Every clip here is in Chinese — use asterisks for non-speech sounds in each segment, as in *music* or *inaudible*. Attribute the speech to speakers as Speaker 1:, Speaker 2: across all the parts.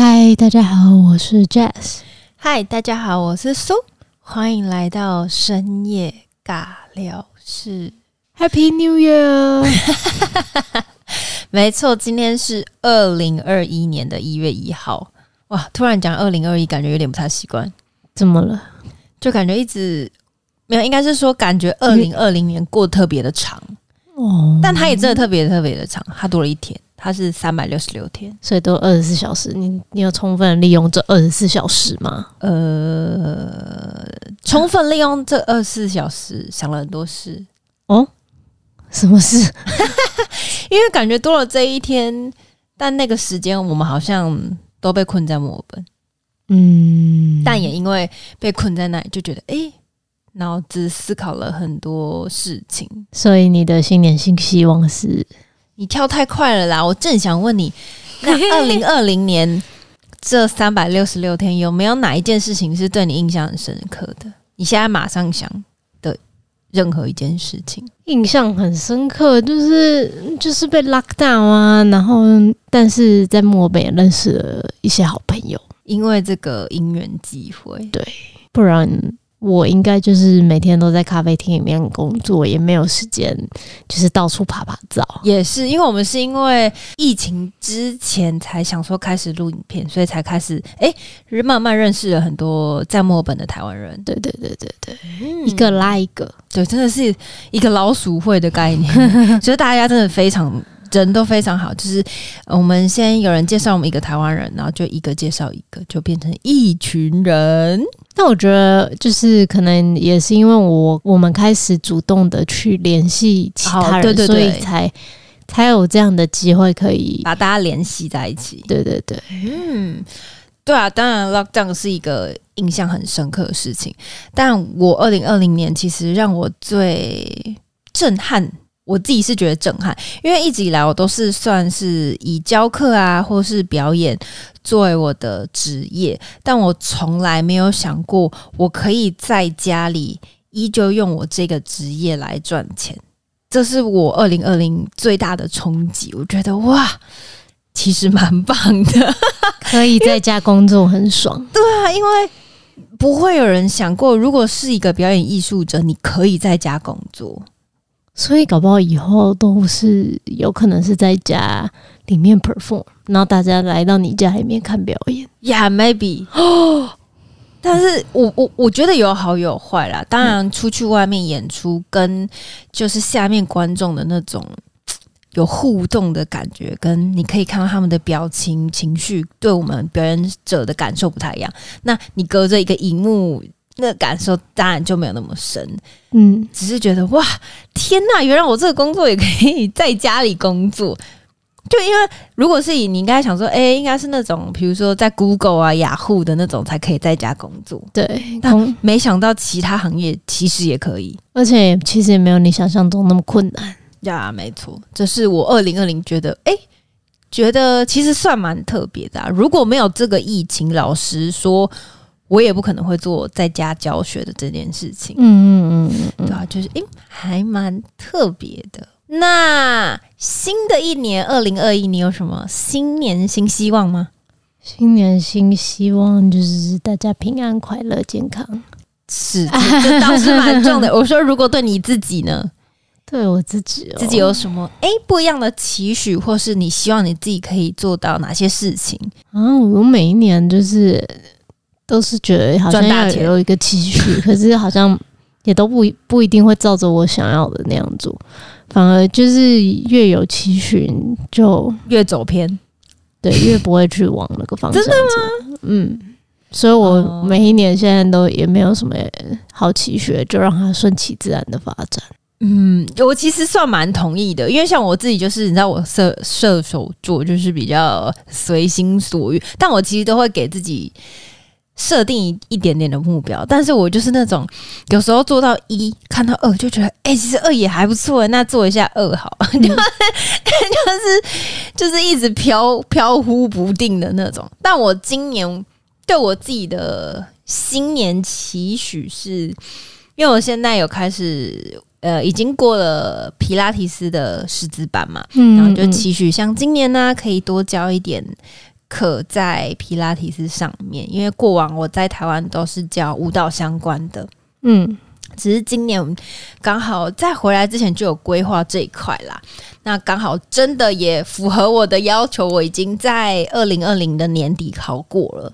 Speaker 1: 嗨，大家好，我是 Jess。
Speaker 2: 嗨，大家好，我是苏。欢迎来到深夜尬聊室。
Speaker 1: Happy New Year！*laughs*
Speaker 2: 没错，今天是二零二一年的一月一号。哇，突然讲二零二一，感觉有点不太习惯。
Speaker 1: 怎么了？
Speaker 2: 就感觉一直没有，应该是说感觉二零二零年过得特别的长。哦，但它也真的特别特别的长，它多了一天。它是三百六十六天，
Speaker 1: 所以都二十四小时。你你有充分利用这二十四小时吗？
Speaker 2: 呃，充分利用这二十四小时，想了很多事。
Speaker 1: 哦，什么事？*laughs*
Speaker 2: 因为感觉多了这一天，但那个时间我们好像都被困在墨尔本。嗯，但也因为被困在那里，就觉得哎，脑子思考了很多事情。
Speaker 1: 所以你的新年新希望是？
Speaker 2: 你跳太快了啦！我正想问你，*laughs* 那二零二零年这三百六十六天有没有哪一件事情是对你印象很深刻的？你现在马上想的任何一件事情，
Speaker 1: 印象很深刻，就是就是被 lock down 啊，然后但是在墨尔本也认识了一些好朋友，
Speaker 2: 因为这个因缘机会，
Speaker 1: 对，不然。我应该就是每天都在咖啡厅里面工作，也没有时间，就是到处爬爬照。
Speaker 2: 也是因为我们是因为疫情之前才想说开始录影片，所以才开始哎，欸、慢慢认识了很多在墨尔本的台湾人。
Speaker 1: 对对对对对，嗯、一个拉一个，
Speaker 2: 对，真的是一个老鼠会的概念，所 *laughs* 以大家真的非常。人都非常好，就是我们先有人介绍我们一个台湾人，然后就一个介绍一个，就变成一群人。
Speaker 1: 那我觉得就是可能也是因为我我们开始主动的去联系其他人，对对对，所以才才有这样的机会可以
Speaker 2: 把大家联系在一起。
Speaker 1: 对对对，
Speaker 2: 嗯，对啊，当然 lockdown 是一个印象很深刻的事情，但我二零二零年其实让我最震撼。我自己是觉得震撼，因为一直以来我都是算是以教课啊，或是表演作为我的职业，但我从来没有想过我可以在家里依旧用我这个职业来赚钱，这是我二零二零最大的冲击。我觉得哇，其实蛮棒的，
Speaker 1: 可以在家工作很爽。*laughs*
Speaker 2: 对啊，因为不会有人想过，如果是一个表演艺术者，你可以在家工作。
Speaker 1: 所以搞不好以后都是有可能是在家里面 perform，然后大家来到你家里面看表演。
Speaker 2: Yeah，maybe。哦，*gasps* 但是我我我觉得有好有坏啦。当然，出去外面演出跟就是下面观众的那种有互动的感觉，跟你可以看到他们的表情、情绪，对我们表演者的感受不太一样。那你隔着一个荧幕。那感受当然就没有那么深，嗯，只是觉得哇，天呐，原来我这个工作也可以在家里工作。就因为如果是以你应该想说，哎、欸，应该是那种比如说在 Google 啊、雅虎的那种才可以在家工作，
Speaker 1: 对。
Speaker 2: 但没想到其他行业其实也可以，
Speaker 1: 而且其实也没有你想象中那么困难。
Speaker 2: 呀，没错，这是我二零二零觉得，哎、欸，觉得其实算蛮特别的啊。如果没有这个疫情，老实说。我也不可能会做在家教学的这件事情，嗯嗯嗯嗯，对啊，就是诶、欸，还蛮特别的。那新的一年二零二一，你有什么新年新希望吗？
Speaker 1: 新年新希望就是大家平安、快乐、健康，
Speaker 2: 是这倒是蛮重的。*laughs* 我说，如果对你自己呢？
Speaker 1: 对我自己、哦，
Speaker 2: 自己有什么诶、欸、不一样的期许，或是你希望你自己可以做到哪些事情？
Speaker 1: 啊，我每一年就是。都是觉得好像要有一个期许，*laughs* 可是好像也都不不一定会照着我想要的那样做，反而就是越有期许就
Speaker 2: 越走偏，
Speaker 1: 对，越不会去往那个方向走。
Speaker 2: 真的吗？
Speaker 1: 嗯，所以我每一年现在都也没有什么好期许，就让它顺其自然的发展。
Speaker 2: 嗯，我其实算蛮同意的，因为像我自己就是你知道，我射射手座就是比较随心所欲，但我其实都会给自己。设定一一点点的目标，但是我就是那种有时候做到一，看到二就觉得，哎、欸，其实二也还不错，那做一下二好，嗯、就是就是就是一直飘飘忽不定的那种。但我今年对我自己的新年期许是，因为我现在有开始呃，已经过了皮拉提斯的师资班嘛，然后就期许像今年呢、啊，可以多教一点。课在皮拉提斯上面，因为过往我在台湾都是教舞蹈相关的，嗯，只是今年刚好在回来之前就有规划这一块啦。那刚好真的也符合我的要求，我已经在二零二零的年底考过了，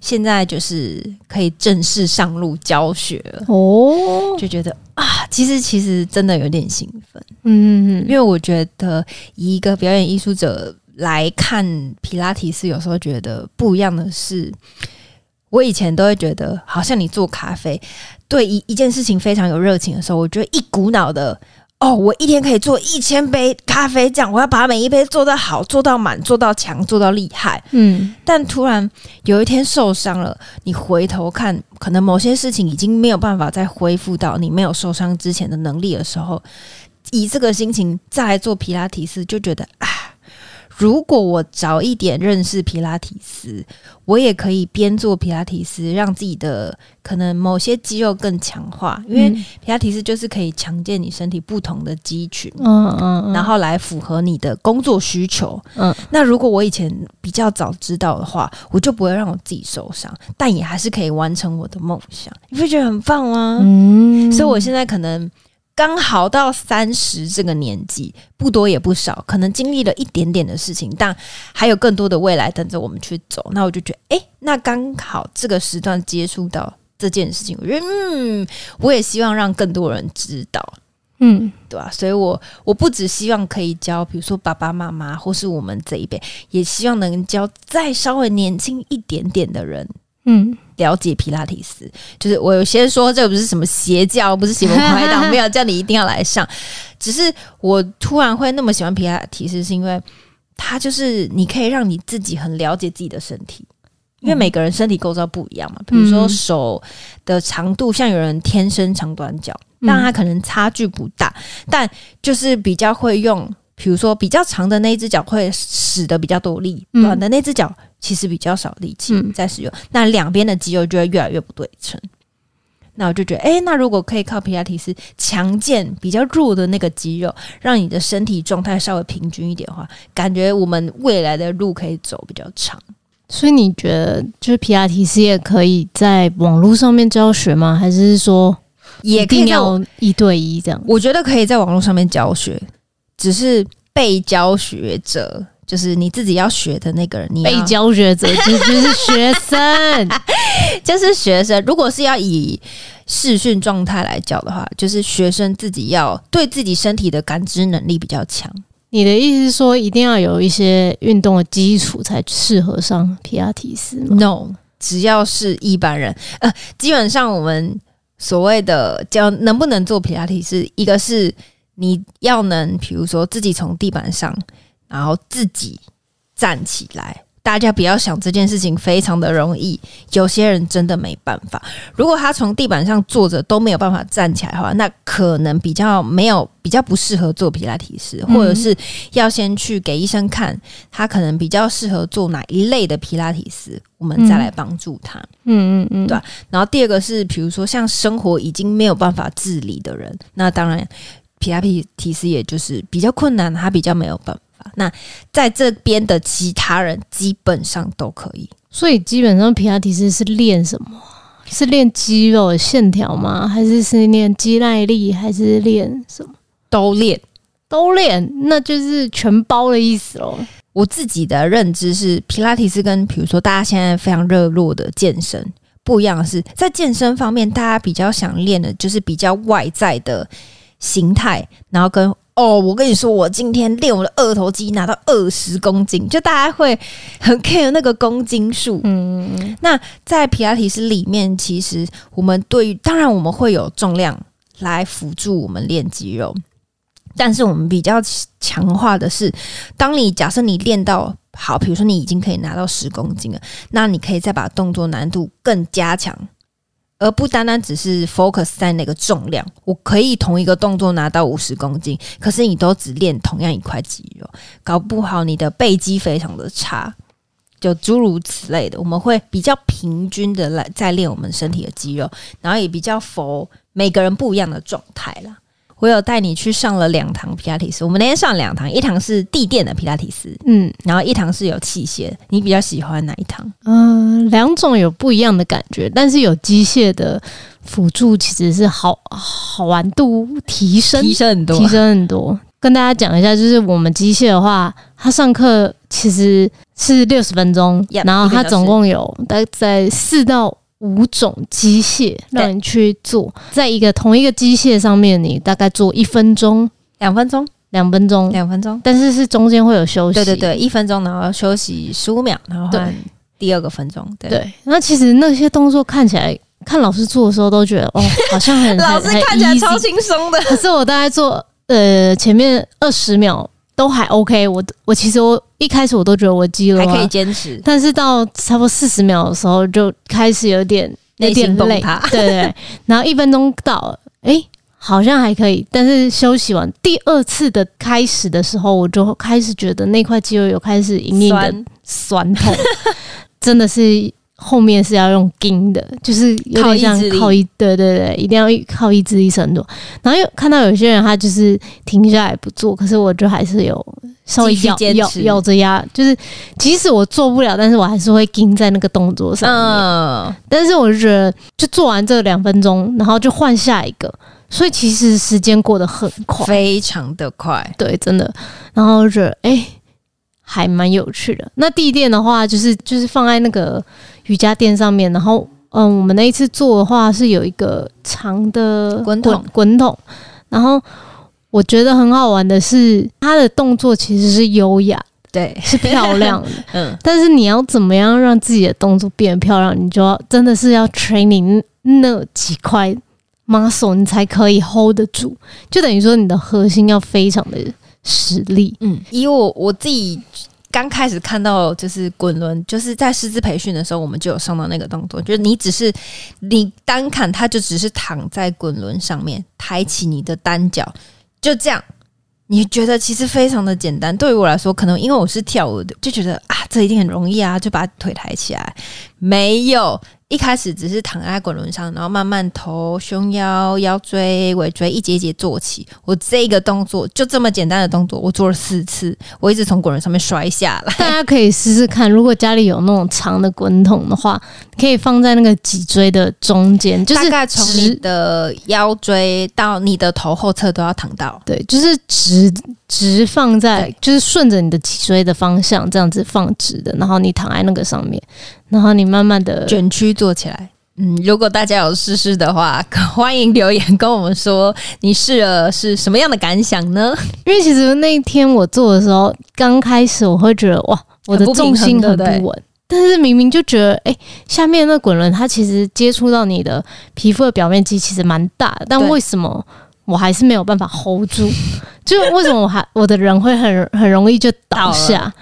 Speaker 2: 现在就是可以正式上路教学了。哦，就觉得啊，其实其实真的有点兴奋，嗯，因为我觉得以一个表演艺术者。来看皮拉提斯，有时候觉得不一样的是，我以前都会觉得，好像你做咖啡，对一一件事情非常有热情的时候，我觉得一股脑的，哦，我一天可以做一千杯咖啡，这样我要把每一杯做到好，做到满，做到强，做到厉害。嗯，但突然有一天受伤了，你回头看，可能某些事情已经没有办法再恢复到你没有受伤之前的能力的时候，以这个心情再来做皮拉提斯，就觉得啊。如果我早一点认识皮拉提斯，我也可以边做皮拉提斯，让自己的可能某些肌肉更强化。因为皮拉提斯就是可以强健你身体不同的肌群，嗯嗯，然后来符合你的工作需求。嗯，那如果我以前比较早知道的话，我就不会让我自己受伤，但也还是可以完成我的梦想。你不觉得很棒吗？嗯，所以我现在可能。刚好到三十这个年纪，不多也不少，可能经历了一点点的事情，但还有更多的未来等着我们去走。那我就觉得，诶，那刚好这个时段接触到这件事情，我觉得，嗯，我也希望让更多人知道，嗯，对吧？所以我我不只希望可以教，比如说爸爸妈妈或是我们这一辈，也希望能教再稍微年轻一点点的人。嗯，了解皮拉提斯，就是我有先说这个不是什么邪教，不是邪门歪道，没有叫你一定要来上。只是我突然会那么喜欢皮拉提斯，是因为它就是你可以让你自己很了解自己的身体，因为每个人身体构造不一样嘛。比如说手的长度，像有人天生长短脚，但他可能差距不大，但就是比较会用。比如说，比较长的那一只脚会使得比较多力，嗯、短的那只脚其实比较少力气在使用，嗯、那两边的肌肉就会越来越不对称。那我就觉得，哎，那如果可以靠皮拉提斯强健比较弱的那个肌肉，让你的身体状态稍微平均一点的话，感觉我们未来的路可以走比较长。
Speaker 1: 所以你觉得，就是皮拉提斯也可以在网络上面教学吗？还是说也一定要一对一这样？
Speaker 2: 我觉得可以在网络上面教学。只是被教学者，就是你自己要学的那个人。你
Speaker 1: 被教学者就就是学生，*laughs*
Speaker 2: 就是学生。如果是要以视讯状态来教的话，就是学生自己要对自己身体的感知能力比较强。
Speaker 1: 你的意思是说，一定要有一些运动的基础才适合上皮亚提斯吗
Speaker 2: ？No，只要是一般人，呃，基本上我们所谓的教能不能做皮亚提斯，一个是。你要能，比如说自己从地板上，然后自己站起来。大家不要想这件事情非常的容易，有些人真的没办法。如果他从地板上坐着都没有办法站起来的话，那可能比较没有比较不适合做皮拉提斯，或者是要先去给医生看，他可能比较适合做哪一类的皮拉提斯，我们再来帮助他。嗯嗯嗯，对。然后第二个是，比如说像生活已经没有办法自理的人，那当然。皮拉提斯也就是比较困难，他比较没有办法。那在这边的其他人基本上都可以，
Speaker 1: 所以基本上皮拉提斯是练什么？是练肌肉的线条吗？还是是练肌耐力？还是练什么？
Speaker 2: 都练，
Speaker 1: 都练，那就是全包的意思喽。
Speaker 2: 我自己的认知是，皮拉提斯跟比如说大家现在非常热络的健身不一样的是，在健身方面，大家比较想练的就是比较外在的。形态，然后跟哦，我跟你说，我今天练我的二头肌拿到二十公斤，就大家会很 care 那个公斤数。嗯，那在皮拉提斯里面，其实我们对于当然我们会有重量来辅助我们练肌肉，但是我们比较强化的是，当你假设你练到好，比如说你已经可以拿到十公斤了，那你可以再把动作难度更加强。而不单单只是 focus 在那个重量，我可以同一个动作拿到五十公斤，可是你都只练同样一块肌肉，搞不好你的背肌非常的差，就诸如此类的。我们会比较平均的来在练我们身体的肌肉，然后也比较 for 每个人不一样的状态啦。我有带你去上了两堂皮拉提斯。我们那天上两堂，一堂是地垫的皮拉提斯，嗯，然后一堂是有器械。你比较喜欢哪一堂？
Speaker 1: 嗯，两种有不一样的感觉，但是有机械的辅助其实是好好玩度提升，
Speaker 2: 提升很多，
Speaker 1: 提升很多。跟大家讲一下，就是我们机械的话，它上课其实是六十分钟，yep, 然后它总共有大概在四到五种机械让你去做，在一个同一个机械上面，你大概做一分钟、
Speaker 2: 两分钟、
Speaker 1: 两分钟、
Speaker 2: 两分钟，
Speaker 1: 但是是中间会有休息。
Speaker 2: 对对对，一分钟，然后休息十五秒，然后换第二个分钟。对，
Speaker 1: 对，那其实那些动作看起来，看老师做的时候都觉得哦，*laughs* 好像很
Speaker 2: 老师看起来超轻松的，
Speaker 1: 可是我大概做。呃，前面二十秒都还 OK，我我其实我一开始我都觉得我肌肉
Speaker 2: 还可以坚持，
Speaker 1: 但是到差不多四十秒的时候就开始有点有点累，对，对对。*laughs* 然后一分钟到了，哎、欸，好像还可以，但是休息完第二次的开始的时候，我就开始觉得那块肌肉有开始隐隐的酸痛，真的是。后面是要用盯的，就是有点像靠意，对对对，一定要靠意志力撑住。然后又看到有些人他就是停下来不做，可是我就还是有稍微咬咬咬着牙，就是即使我做不了，但是我还是会盯在那个动作上面。嗯，但是我就觉得，就做完这两分钟，然后就换下一个，所以其实时间过得很快，
Speaker 2: 非常的快，
Speaker 1: 对，真的。然后就觉得，哎、欸，还蛮有趣的。那地垫的话，就是就是放在那个。瑜伽垫上面，然后嗯，我们那一次做的话是有一个长的滚筒，滚筒，然后我觉得很好玩的是，它的动作其实是优雅，
Speaker 2: 对，
Speaker 1: 是漂亮的，*laughs* 嗯，但是你要怎么样让自己的动作变漂亮，你就要真的是要 training 那几块 muscle，你才可以 hold 得住，就等于说你的核心要非常的实力，
Speaker 2: 嗯，以我我自己。刚开始看到就是滚轮，就是在师资培训的时候，我们就有上到那个动作，就是你只是你单砍，它就只是躺在滚轮上面，抬起你的单脚，就这样。你觉得其实非常的简单。对于我来说，可能因为我是跳舞的，就觉得啊，这一定很容易啊，就把腿抬起来。没有。一开始只是躺在滚轮上，然后慢慢头、胸腰、腰椎、尾椎一节一节做起。我这个动作就这么简单的动作，我做了四次，我一直从滚轮上面摔下来。*laughs*
Speaker 1: 大家可以试试看，如果家里有那种长的滚筒的话，可以放在那个脊椎的中间，就是
Speaker 2: 大概从你的腰椎到你的头后侧都要躺到。
Speaker 1: 对，就是直直放在，就是顺着你的脊椎的方向这样子放直的，然后你躺在那个上面。然后你慢慢的
Speaker 2: 卷曲坐起来，嗯，如果大家有试试的话，*laughs* 欢迎留言跟我们说你试了是什么样的感想呢？
Speaker 1: 因为其实那一天我做的时候，刚开始我会觉得哇，我的重心很不稳，不但是明明就觉得哎，下面那滚轮它其实接触到你的皮肤的表面积其实蛮大的，但为什么我还是没有办法 hold 住？就为什么我还我的人会很很容易就倒下？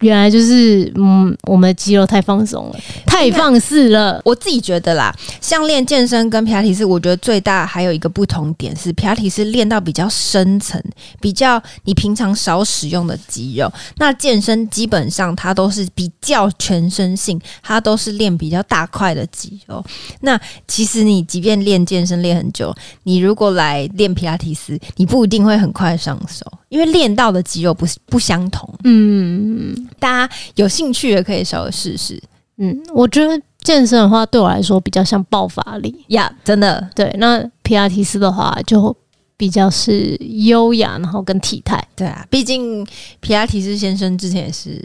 Speaker 1: 原来就是，嗯，我们的肌肉太放松了，太放肆了。
Speaker 2: 我自己觉得啦，像练健身跟皮拉提斯，我觉得最大还有一个不同点是，皮拉提斯练到比较深层，比较你平常少使用的肌肉。那健身基本上它都是比较全身性，它都是练比较大块的肌肉。那其实你即便练健身练很久，你如果来练皮拉提斯，你不一定会很快上手。因为练到的肌肉不不相同，嗯，大家有兴趣也可以稍微试试。
Speaker 1: 嗯，我觉得健身的话对我来说比较像爆发力
Speaker 2: 呀，yeah, 真的。
Speaker 1: 对，那皮亚提斯的话就比较是优雅，然后跟体态。
Speaker 2: 对啊，毕竟皮亚提斯先生之前也是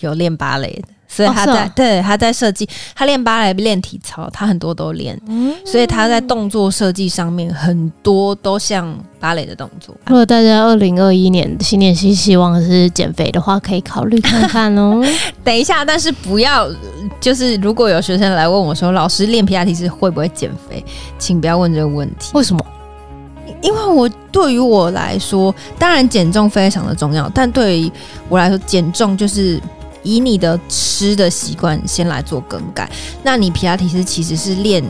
Speaker 2: 有练芭蕾的。所以他在、对他在设计，他练芭蕾练体操，他很多都练，嗯、所以他在动作设计上面很多都像芭蕾的动作。
Speaker 1: 如果大家二零二一年新年新希望是减肥的话，可以考虑看看哦。*laughs*
Speaker 2: 等一下，但是不要就是如果有学生来问我说，老师练皮亚提是会不会减肥，请不要问这个问题。
Speaker 1: 为什么？
Speaker 2: 因为我对于我来说，当然减重非常的重要，但对于我来说，减重就是。以你的吃的习惯先来做更改，那你皮拉提斯其实是练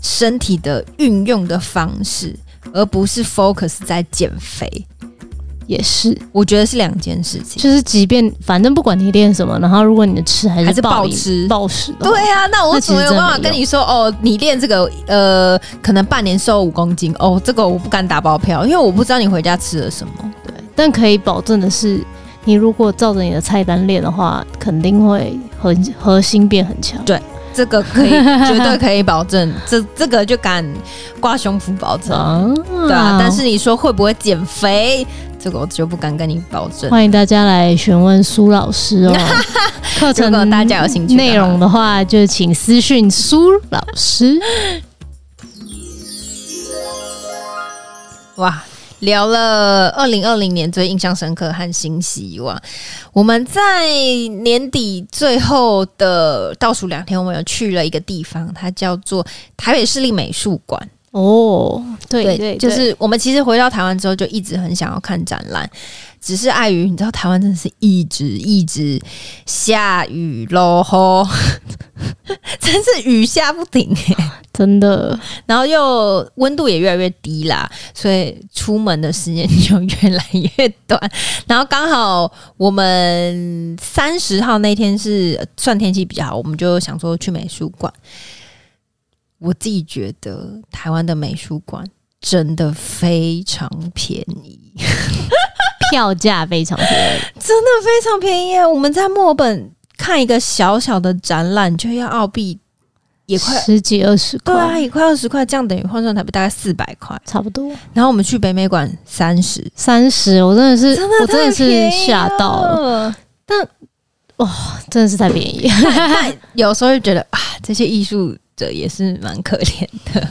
Speaker 2: 身体的运用的方式，而不是 focus 在减肥。
Speaker 1: 也是，
Speaker 2: 我觉得是两件事情。
Speaker 1: 就是即便反正不管你练什么，然后如果你的吃还是暴吃暴食，
Speaker 2: 对啊，那我怎么有办法跟你说哦？你练这个呃，可能半年瘦五公斤哦，这个我不敢打包票，因为我不知道你回家吃了什么。
Speaker 1: 对，但可以保证的是，你如果照着你的菜单练的话，肯定会核核心变很强。
Speaker 2: 对。这个可以，绝对可以保证。*laughs* 这这个就敢挂胸脯保证，啊对啊。但是你说会不会减肥？这个我就不敢跟你保证。
Speaker 1: 欢迎大家来询问苏老师哦。*laughs* 课程
Speaker 2: 大家有兴趣
Speaker 1: 内容的话，就请私讯苏老师。*laughs*
Speaker 2: 哇！聊了二零二零年最印象深刻和新希望。我们在年底最后的倒数两天，我们有去了一个地方，它叫做台北市立美术馆。
Speaker 1: 哦，对对，对，
Speaker 2: 就是我们其实回到台湾之后，就一直很想要看展览。只是碍于你知道，台湾真的是一直一直下雨咯，*laughs* 真是雨下不停欸，*laughs*
Speaker 1: 真的。然后
Speaker 2: 又温度也越来越低啦，所以出门的时间就越来越短。然后刚好我们三十号那天是算天气比较好，我们就想说去美术馆。我自己觉得台湾的美术馆真的非常便宜。*laughs*
Speaker 1: 票价非常便宜，
Speaker 2: 真的非常便宜。我们在墨尔本看一个小小的展览，就要澳币也快
Speaker 1: 十几二十块，
Speaker 2: 对啊，也快二十块，这样等于换算台币大概四百块，
Speaker 1: 差不多。
Speaker 2: 然后我们去北美馆三十，
Speaker 1: 三十，我真的是，真的我真的是吓到了。但哇，真的是太便宜。*laughs*
Speaker 2: 有时候就觉得啊，这些艺术者也是蛮可怜的。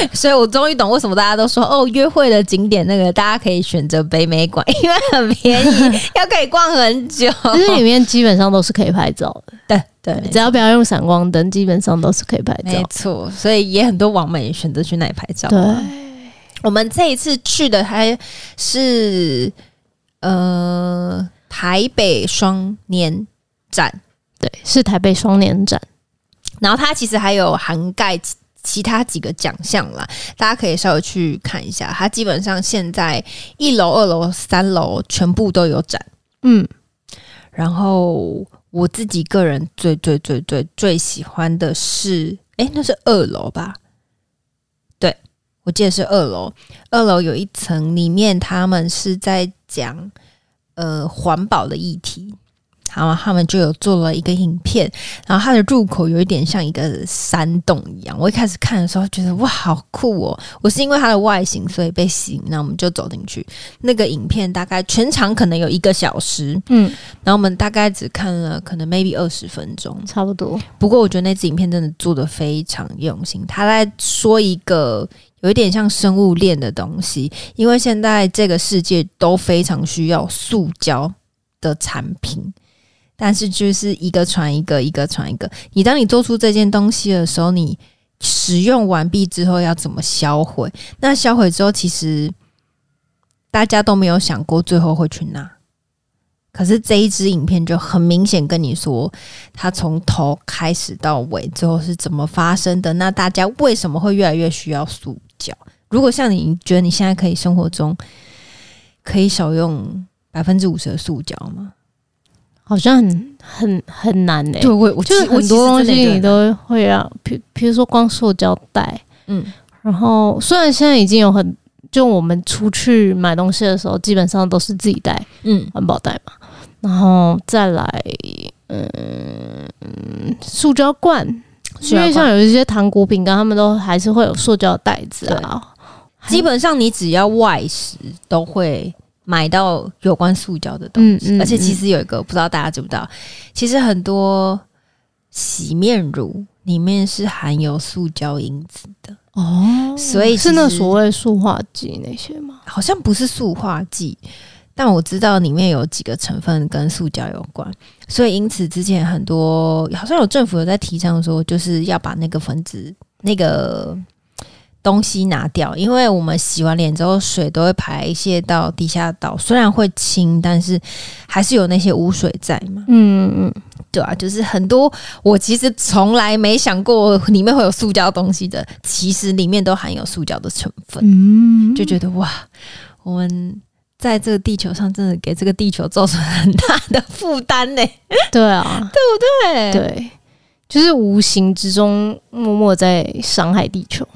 Speaker 2: *laughs* 所以我终于懂为什么大家都说哦，约会的景点那个大家可以选择北美馆，因为很便宜，要可以逛很久。*laughs*
Speaker 1: 其实里面基本上都是可以拍照的，
Speaker 2: 对对，
Speaker 1: 只要不要用闪光灯，基本上都是可以拍照。
Speaker 2: 没错，所以也很多网美选择去那里拍照。
Speaker 1: 对，
Speaker 2: 我们这一次去的还是呃台北双年展，
Speaker 1: 对，是台北双年展，
Speaker 2: 然后它其实还有涵盖。其他几个奖项啦，大家可以稍微去看一下。它基本上现在一楼、二楼、三楼全部都有展。嗯，然后我自己个人最最最最最喜欢的是，哎，那是二楼吧？对，我记得是二楼。二楼有一层，里面他们是在讲呃环保的议题。然后他们就有做了一个影片，然后它的入口有一点像一个山洞一样。我一开始看的时候觉得哇，好酷哦！我是因为它的外形所以被吸引，那我们就走进去。那个影片大概全长可能有一个小时，嗯，然后我们大概只看了可能 maybe 二十分钟，
Speaker 1: 差不多。
Speaker 2: 不过我觉得那支影片真的做的非常用心，他在说一个有一点像生物链的东西，因为现在这个世界都非常需要塑胶的产品。但是就是一个传一个，一个传一个。你当你做出这件东西的时候，你使用完毕之后要怎么销毁？那销毁之后，其实大家都没有想过最后会去哪。可是这一支影片就很明显跟你说，它从头开始到尾，最后是怎么发生的？那大家为什么会越来越需要塑胶？如果像你觉得你现在可以生活中可以少用百分之五十的塑胶吗？
Speaker 1: 好像很很很难诶、欸，
Speaker 2: 对，我我
Speaker 1: 就是很多东西你都会要，比比如说光塑胶袋，嗯，然后虽然现在已经有很，就我们出去买东西的时候，基本上都是自己带，嗯，环保袋嘛，然后再来，嗯，塑胶罐，因为像有一些糖果饼干，他们都还是会有塑胶袋子啊，
Speaker 2: 基本上你只要外食都会。买到有关塑胶的东西，嗯嗯嗯，而且其实有一个不知道大家知不知道，其实很多洗面乳里面是含有塑胶因子的
Speaker 1: 哦，所以是那所谓塑化剂那些吗？
Speaker 2: 好像不是塑化剂，但我知道里面有几个成分跟塑胶有关，所以因此之前很多好像有政府有在提倡说，就是要把那个分子那个。东西拿掉，因为我们洗完脸之后，水都会排泄到地下道，虽然会清，但是还是有那些污水在嘛。嗯嗯，对啊，就是很多我其实从来没想过里面会有塑胶东西的，其实里面都含有塑胶的成分。嗯，就觉得哇，我们在这个地球上，真的给这个地球造成很大的负担呢。
Speaker 1: 对啊，
Speaker 2: 对不对？
Speaker 1: 对，就是无形之中默默在伤害地球。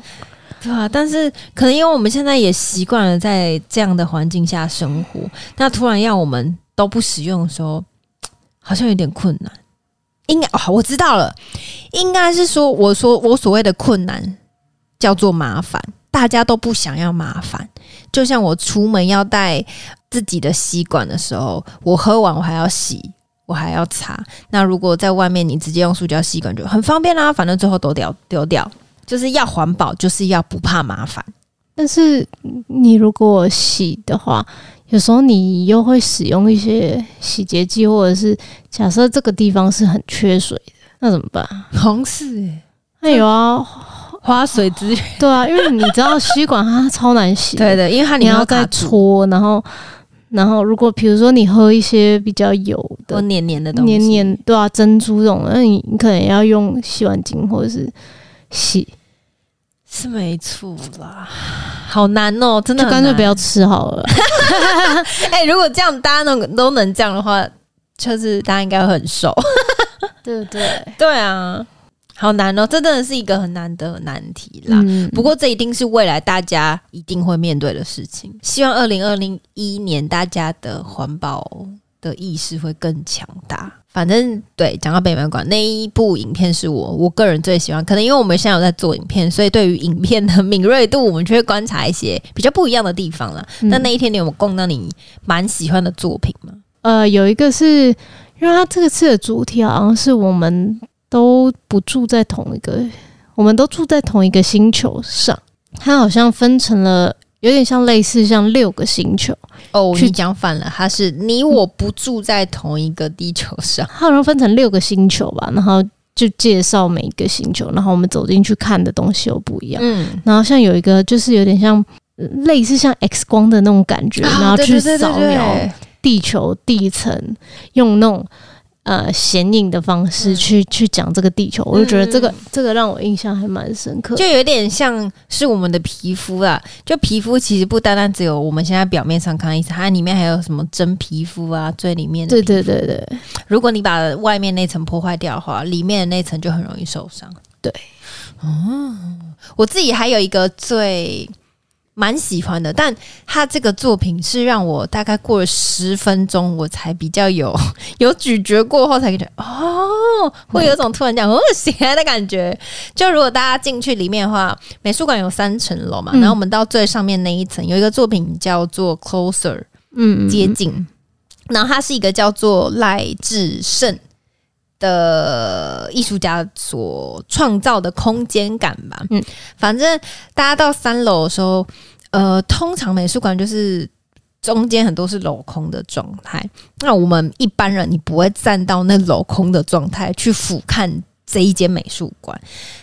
Speaker 2: 对啊，但是可能因为我们现在也习惯了在这样的环境下生活，那突然要我们都不使用的时候，好像有点困难。应该哦，我知道了，应该是说，我说我所谓的困难叫做麻烦，大家都不想要麻烦。就像我出门要带自己的吸管的时候，我喝完我还要洗，我还要擦。那如果在外面你直接用塑胶吸管就很方便啦，反正最后都掉丢掉。就是要环保，就是要不怕麻烦。
Speaker 1: 但是你如果洗的话，有时候你又会使用一些洗洁剂，或者是假设这个地方是很缺水的，那怎么办？
Speaker 2: 好像是诶，
Speaker 1: 那有啊，
Speaker 2: 花水资源。*laughs*
Speaker 1: 对啊，因为你知道吸管它超难洗，
Speaker 2: 对的，因为它
Speaker 1: 你要再搓，然后然后如果比如说你喝一些比较油的
Speaker 2: 黏黏的东西，
Speaker 1: 黏黏对啊，珍珠这种，那你你可能要用洗碗巾或者是。洗
Speaker 2: 是没错啦，好难哦、喔，真的
Speaker 1: 干脆不要吃好了。*laughs*
Speaker 2: 哎、欸，如果这样大家能都能这样的话，就是大家应该会很瘦，*laughs*
Speaker 1: 对不对？
Speaker 2: 对啊，好难哦、喔，这真的是一个很难的难题啦。嗯、不过这一定是未来大家一定会面对的事情。希望二零二零一年大家的环保的意识会更强大。反正对，讲到北美馆那一部影片是我我个人最喜欢，可能因为我们现在有在做影片，所以对于影片的敏锐度，我们就会观察一些比较不一样的地方啦。那、嗯、那一天你有没有供到你蛮喜欢的作品吗？
Speaker 1: 呃，有一个是因为它这次的主题好像是我们都不住在同一个，我们都住在同一个星球上，它好像分成了。有点像类似像六个星球。
Speaker 2: 哦，你讲反了，它是你我不住在同一个地球上，
Speaker 1: 它好像分成六个星球吧，然后就介绍每一个星球，然后我们走进去看的东西又不一样，嗯，然后像有一个就是有点像类似像 X 光的那种感觉，然后去扫描地球地层，用那种。呃，显影的方式去、嗯、去讲这个地球，我就觉得这个、嗯、这个让我印象还蛮深刻，
Speaker 2: 就有点像是我们的皮肤啦。就皮肤其实不单单只有我们现在表面上看的意思，它里面还有什么真皮肤啊，最里面的。
Speaker 1: 对对对对，
Speaker 2: 如果你把外面那层破坏掉的话，里面的那层就很容易受伤。
Speaker 1: 对，
Speaker 2: 哦，我自己还有一个最。蛮喜欢的，但他这个作品是让我大概过了十分钟，我才比较有 *laughs* 有咀嚼过后才觉得哦，会有种突然讲哦醒来的感觉。就如果大家进去里面的话，美术馆有三层楼嘛，然后我们到最上面那一层有一个作品叫做 Closer，嗯，接近，然后它是一个叫做赖智胜的艺术家所创造的空间感吧，嗯，反正大家到三楼的时候，呃，通常美术馆就是中间很多是镂空的状态，那我们一般人你不会站到那镂空的状态去俯瞰。这一间美术馆，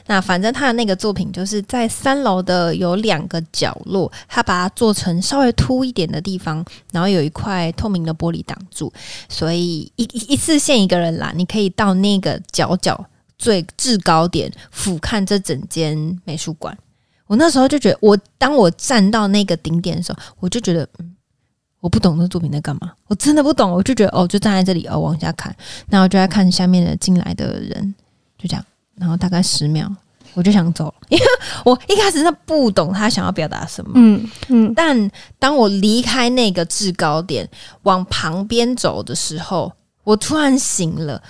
Speaker 2: 那反正他的那个作品就是在三楼的有两个角落，他把它做成稍微凸一点的地方，然后有一块透明的玻璃挡住，所以一一次限一个人啦，你可以到那个角角最制高点俯瞰这整间美术馆。我那时候就觉得，我当我站到那个顶点的时候，我就觉得，嗯，我不懂这作品在干嘛，我真的不懂，我就觉得，哦，就站在这里，哦，往下看，然后就在看下面的进来的人。就这样，然后大概十秒，我就想走了，*laughs* 因为我一开始是不懂他想要表达什么。嗯嗯，但当我离开那个制高点，往旁边走的时候，我突然醒了。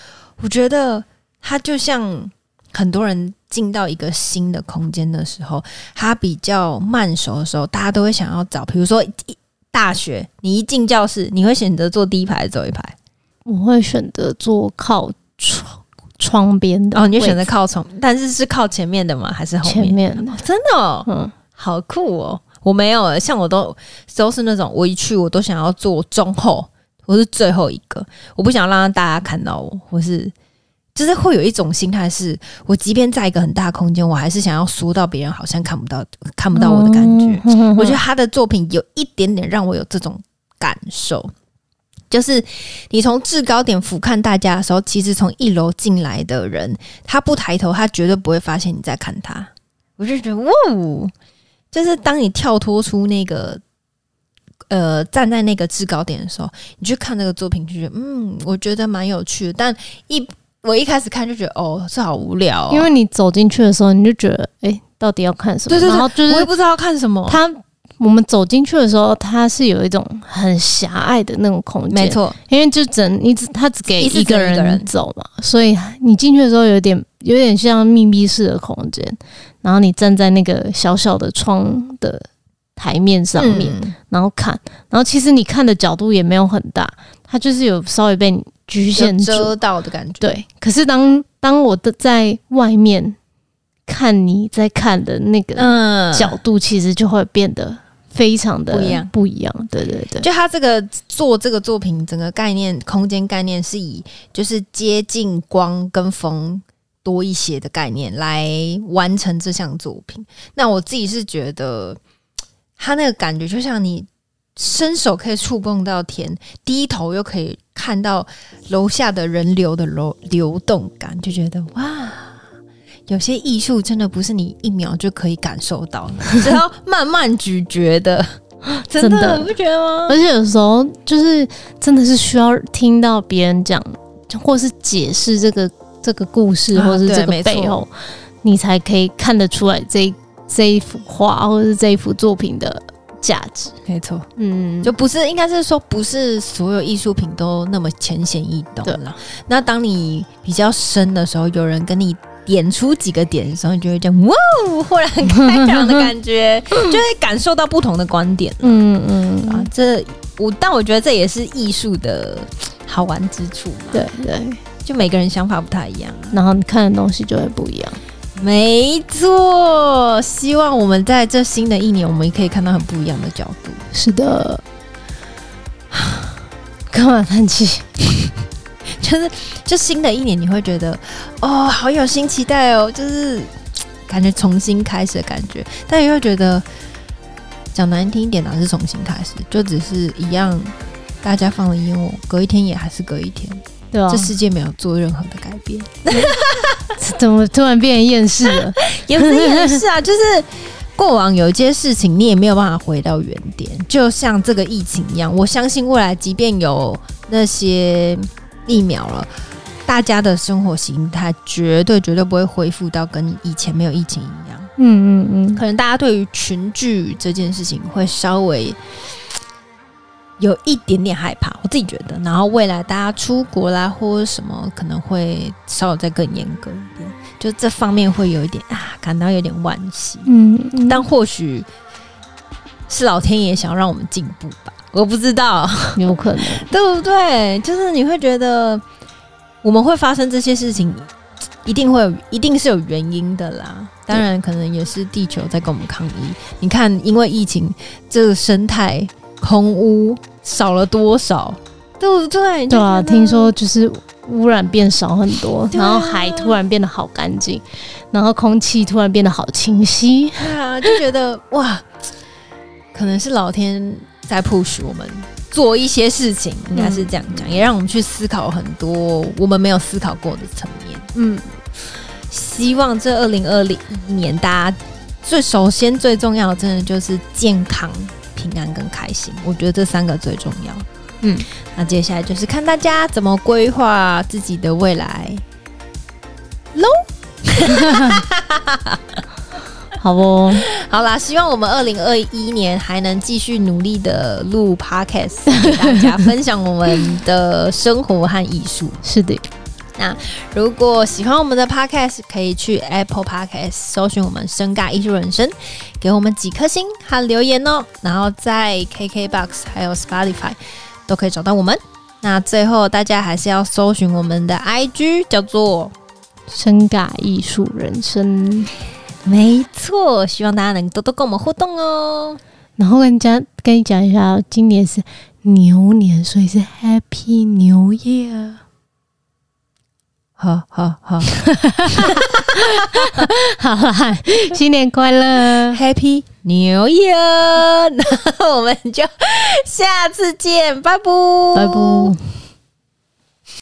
Speaker 2: 我觉得他就像很多人进到一个新的空间的时候，他比较慢熟的时候，大家都会想要找，比如说大学，你一进教室，你会选择坐第一排走一排？
Speaker 1: 我会选择坐靠窗。边的
Speaker 2: 哦，你就选择靠窗，但是是靠前面的吗？还是后面？
Speaker 1: 前面的？
Speaker 2: 哦，真的哦，嗯，好酷哦！我没有，像我都都是那种，我一去我都想要坐中后，我是最后一个，我不想让大家看到我，我是就是会有一种心态，是我即便在一个很大空间，我还是想要缩到别人好像看不到看不到我的感觉。嗯，我觉得他的作品有一点点让我有这种感受。就是你从制高点俯瞰大家的时候，其实从一楼进来的人，他不抬头，他绝对不会发现你在看他。我就觉得，哇，就是当你跳脱出那个呃站在那个制高点的时候，你去看那个作品，就觉得嗯，我觉得蛮有趣的。但一我一开始看就觉得哦，这好无聊哦，
Speaker 1: 因为你走进去的时候，你就觉得哎，到底要看什么？
Speaker 2: 对对对，
Speaker 1: 然后就是
Speaker 2: 我也不知道要看什么。
Speaker 1: 他我们走进去的时候，它是有一种很狭隘的那种空间，
Speaker 2: 没错，
Speaker 1: 因为就整你只它只给一个人走嘛，所以你进去的时候有点有点像密闭式的空间，然后你站在那个小小的窗的台面上面，嗯、然后看，然后其实你看的角度也没有很大，它就是有稍微被你局限
Speaker 2: 遮到的感觉。
Speaker 1: 对，可是当当我的在外面看你在看的那个角度，其实就会变得。非常的不一样，不一样，对对对。
Speaker 2: 就他这个做这个作品，整个概念、空间概念是以就是接近光跟风多一些的概念来完成这项作品。那我自己是觉得，他那个感觉就像你伸手可以触碰到天，低头又可以看到楼下的人流的流流动感，就觉得哇。有些艺术真的不是你一秒就可以感受到的，*laughs* 只要慢慢咀嚼的，*laughs* 真的你不觉得吗？
Speaker 1: 而且有时候就是真的是需要听到别人讲，或是解释这个这个故事，啊、或是这个背后，你才可以看得出来这这一幅画或者是这一幅作品的价值。
Speaker 2: 没错，嗯，就不是应该是说，不是所有艺术品都那么浅显易懂了。那当你比较深的时候，有人跟你。演出几个点的时候，你就会这样哇，豁然开朗的感觉，*laughs* 就会感受到不同的观点。嗯嗯啊，这我但我觉得这也是艺术的好玩之处
Speaker 1: 嘛。对对，
Speaker 2: 就每个人想法不太一样，
Speaker 1: 然后你看的东西就会不一样。
Speaker 2: 没错，希望我们在这新的一年，我们也可以看到很不一样的角度。
Speaker 1: 是的，*sighs* 干嘛叹气？*laughs*
Speaker 2: 就是，就新的一年，你会觉得哦，好有新期待哦，就是感觉重新开始的感觉。但也会觉得讲难听一点，哪是重新开始？就只是一样，大家放了烟火，隔一天也还是隔一天，对啊，这世界没有做任何的改变。
Speaker 1: 怎么突然变成厌世了？*laughs*
Speaker 2: 也不是厌世啊，就是过往有一些事情，你也没有办法回到原点。就像这个疫情一样，我相信未来，即便有那些。疫苗了，大家的生活形态绝对绝对不会恢复到跟以前没有疫情一样。嗯嗯嗯，可能大家对于群聚这件事情会稍微有一点点害怕，我自己觉得。然后未来大家出国啦或者什么，可能会稍微再更严格一点，就这方面会有一点啊，感到有点惋惜。嗯，嗯，但或许是老天爷想要让我们进步吧。我不知道，
Speaker 1: 有可能，
Speaker 2: 对 *laughs* 不对？就是你会觉得我们会发生这些事情，一定会有，一定是有原因的啦。当然，可能也是地球在跟我们抗议。你看，因为疫情，这个生态空污少了多少，对不对？
Speaker 1: 对啊，听说就是污染变少很多，然后海突然变得好干净，然后空气突然变得好清晰。
Speaker 2: 对啊，就觉得哇，可能是老天。在 push 我们做一些事情，应该是这样讲，也让我们去思考很多我们没有思考过的层面。嗯，希望这二零二零年大家最首先最重要的，真的就是健康、平安跟开心。我觉得这三个最重要。嗯，那接下来就是看大家怎么规划自己的未来喽。*laughs* *laughs* *laughs*
Speaker 1: 好不，*laughs*
Speaker 2: 好啦，希望我们二零二一年还能继续努力的录 Podcast，给大家分享我们的生活和艺术。*laughs*
Speaker 1: 是的，
Speaker 2: 那如果喜欢我们的 Podcast，可以去 Apple Podcast 搜寻我们“深尬艺术人生”，给我们几颗星和留言哦。然后在 KKBox 还有 Spotify 都可以找到我们。那最后大家还是要搜寻我们的 IG，叫做“
Speaker 1: 深尬艺术人生”。
Speaker 2: 没错，希望大家能多多跟我们互动哦。
Speaker 1: 然后跟家跟你讲一下，今年是牛年，所以是 Happy New Year。
Speaker 2: 好好好，*laughs*
Speaker 1: 好啦，新年快乐
Speaker 2: ，Happy New Year。*laughs* 那我们就下次见，拜拜，
Speaker 1: 拜拜。